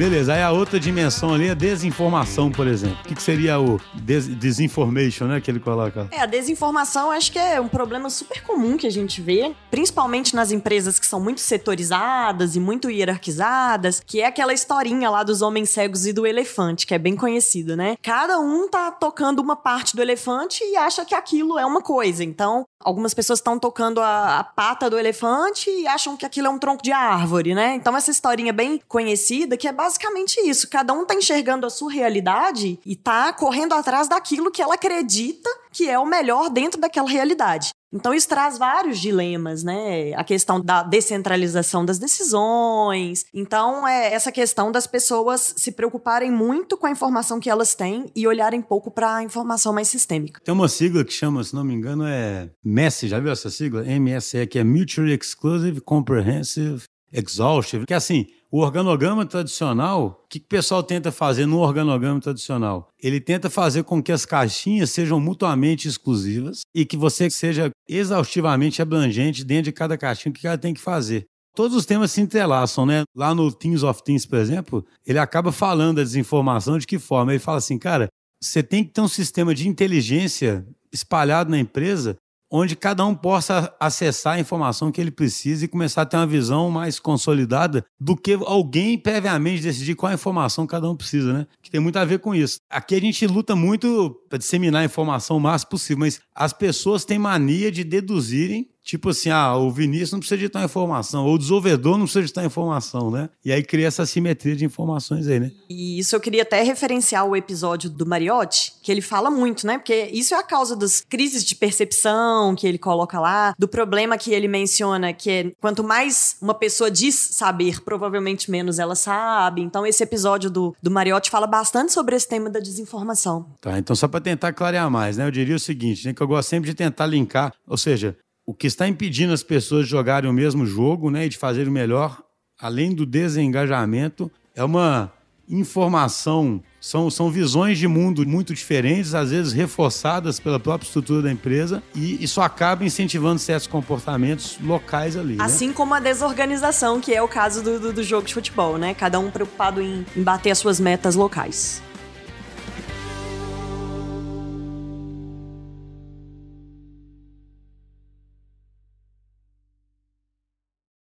Beleza, aí a outra dimensão ali é desinformação, por exemplo. O que, que seria o des disinformation, né, que ele coloca? É, a desinformação acho que é um problema super comum que a gente vê, principalmente nas empresas que são muito setorizadas e muito hierarquizadas, que é aquela historinha lá dos homens cegos e do elefante, que é bem conhecido, né? Cada um tá tocando uma parte do elefante e acha que aquilo é uma coisa. Então, algumas pessoas estão tocando a, a pata do elefante e acham que aquilo é um tronco de árvore, né? Então, essa historinha bem conhecida, que é basicamente isso. Cada um tá enxergando a sua realidade e tá correndo atrás daquilo que ela acredita que é o melhor dentro daquela realidade. Então isso traz vários dilemas, né? A questão da descentralização das decisões. Então é essa questão das pessoas se preocuparem muito com a informação que elas têm e olharem pouco para a informação mais sistêmica. Tem uma sigla que chama, se não me engano, é MESSE, já viu essa sigla? MSE, que é Mutually Exclusive Comprehensive Exhaustive, que é assim, o organograma tradicional, o que, que o pessoal tenta fazer no organograma tradicional? Ele tenta fazer com que as caixinhas sejam mutuamente exclusivas e que você seja exaustivamente abrangente dentro de cada caixinha, o que ela tem que fazer. Todos os temas se entrelaçam, né? Lá no Teams of Teams, por exemplo, ele acaba falando da desinformação de que forma? Ele fala assim, cara, você tem que ter um sistema de inteligência espalhado na empresa onde cada um possa acessar a informação que ele precisa e começar a ter uma visão mais consolidada do que alguém previamente decidir qual informação cada um precisa, né? Que tem muito a ver com isso. Aqui a gente luta muito para disseminar a informação o máximo possível, mas as pessoas têm mania de deduzirem Tipo assim, ah, o Vinícius não precisa digitar informação, ou o desenvolvedor não precisa digitar informação, né? E aí cria essa simetria de informações aí, né? E isso eu queria até referenciar o episódio do Mariotti, que ele fala muito, né? Porque isso é a causa das crises de percepção que ele coloca lá, do problema que ele menciona, que é quanto mais uma pessoa diz saber, provavelmente menos ela sabe. Então, esse episódio do, do Mariotti fala bastante sobre esse tema da desinformação. Tá, então só para tentar clarear mais, né? Eu diria o seguinte, né? Que eu gosto sempre de tentar linkar, ou seja, o que está impedindo as pessoas de jogarem o mesmo jogo né, e de fazer o melhor, além do desengajamento, é uma informação. São, são visões de mundo muito diferentes, às vezes reforçadas pela própria estrutura da empresa, e isso acaba incentivando certos comportamentos locais ali. Né? Assim né? como a desorganização, que é o caso do, do, do jogo de futebol, né? Cada um preocupado em, em bater as suas metas locais.